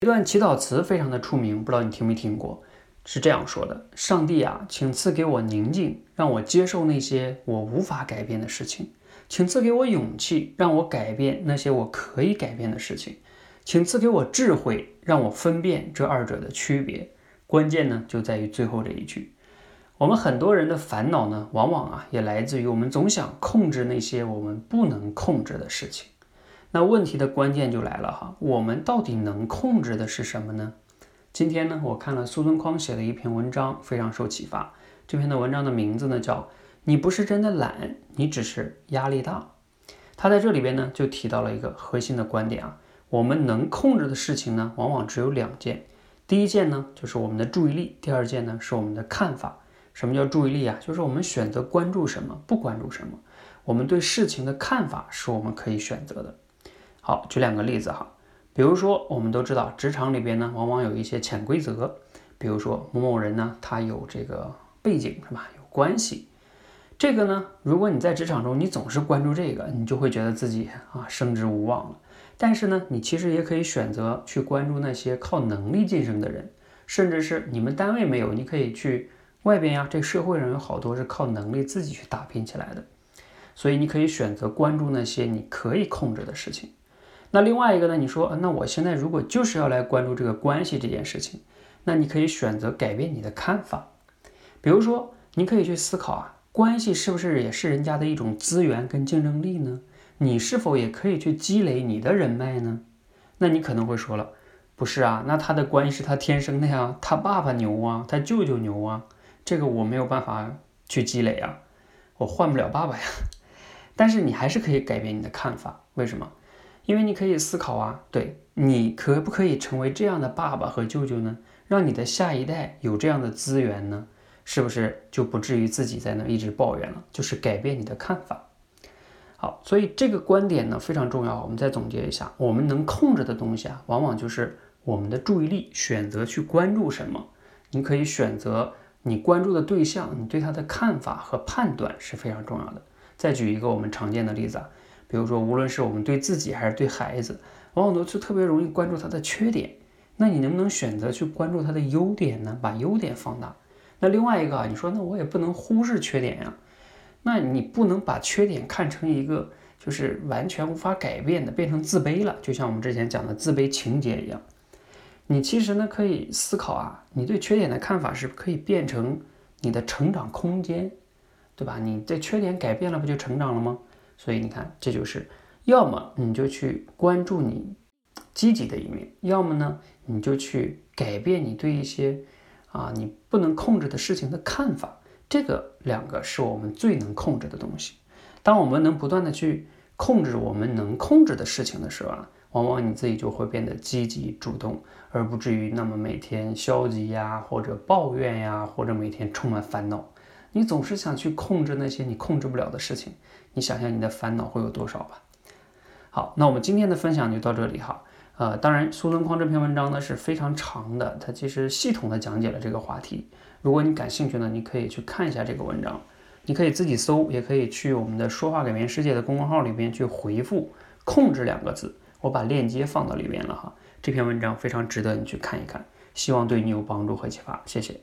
一段祈祷词非常的出名，不知道你听没听过？是这样说的：上帝啊，请赐给我宁静，让我接受那些我无法改变的事情；请赐给我勇气，让我改变那些我可以改变的事情；请赐给我智慧，让我分辨这二者的区别。关键呢，就在于最后这一句。我们很多人的烦恼呢，往往啊，也来自于我们总想控制那些我们不能控制的事情。那问题的关键就来了哈，我们到底能控制的是什么呢？今天呢，我看了苏东框写的一篇文章，非常受启发。这篇的文章的名字呢叫“你不是真的懒，你只是压力大”。他在这里边呢就提到了一个核心的观点啊，我们能控制的事情呢，往往只有两件。第一件呢就是我们的注意力，第二件呢是我们的看法。什么叫注意力啊？就是我们选择关注什么，不关注什么。我们对事情的看法是我们可以选择的。好，举两个例子哈。比如说，我们都知道职场里边呢，往往有一些潜规则。比如说某某人呢，他有这个背景是吧？有关系。这个呢，如果你在职场中你总是关注这个，你就会觉得自己啊升职无望了。但是呢，你其实也可以选择去关注那些靠能力晋升的人，甚至是你们单位没有，你可以去外边呀。这社会上有好多是靠能力自己去打拼起来的，所以你可以选择关注那些你可以控制的事情。那另外一个呢？你说，那我现在如果就是要来关注这个关系这件事情，那你可以选择改变你的看法。比如说，你可以去思考啊，关系是不是也是人家的一种资源跟竞争力呢？你是否也可以去积累你的人脉呢？那你可能会说了，不是啊，那他的关系是他天生的呀，他爸爸牛啊，他舅舅牛啊，这个我没有办法去积累啊，我换不了爸爸呀。但是你还是可以改变你的看法，为什么？因为你可以思考啊，对你可不可以成为这样的爸爸和舅舅呢？让你的下一代有这样的资源呢？是不是就不至于自己在那一直抱怨了？就是改变你的看法。好，所以这个观点呢非常重要。我们再总结一下，我们能控制的东西啊，往往就是我们的注意力，选择去关注什么。你可以选择你关注的对象，你对他的看法和判断是非常重要的。再举一个我们常见的例子啊。比如说，无论是我们对自己还是对孩子，往往都是特别容易关注他的缺点。那你能不能选择去关注他的优点呢？把优点放大。那另外一个啊，你说那我也不能忽视缺点呀。那你不能把缺点看成一个就是完全无法改变的，变成自卑了。就像我们之前讲的自卑情节一样。你其实呢可以思考啊，你对缺点的看法是可以变成你的成长空间，对吧？你这缺点改变了，不就成长了吗？所以你看，这就是要么你就去关注你积极的一面，要么呢你就去改变你对一些啊你不能控制的事情的看法。这个两个是我们最能控制的东西。当我们能不断的去控制我们能控制的事情的时候啊，往往你自己就会变得积极主动，而不至于那么每天消极呀，或者抱怨呀，或者每天充满烦恼。你总是想去控制那些你控制不了的事情，你想想你的烦恼会有多少吧？好，那我们今天的分享就到这里哈。呃，当然苏东框这篇文章呢是非常长的，它其实系统的讲解了这个话题。如果你感兴趣呢，你可以去看一下这个文章，你可以自己搜，也可以去我们的说话改变世界的公众号里边去回复“控制”两个字，我把链接放到里边了哈。这篇文章非常值得你去看一看，希望对你有帮助和启发，谢谢。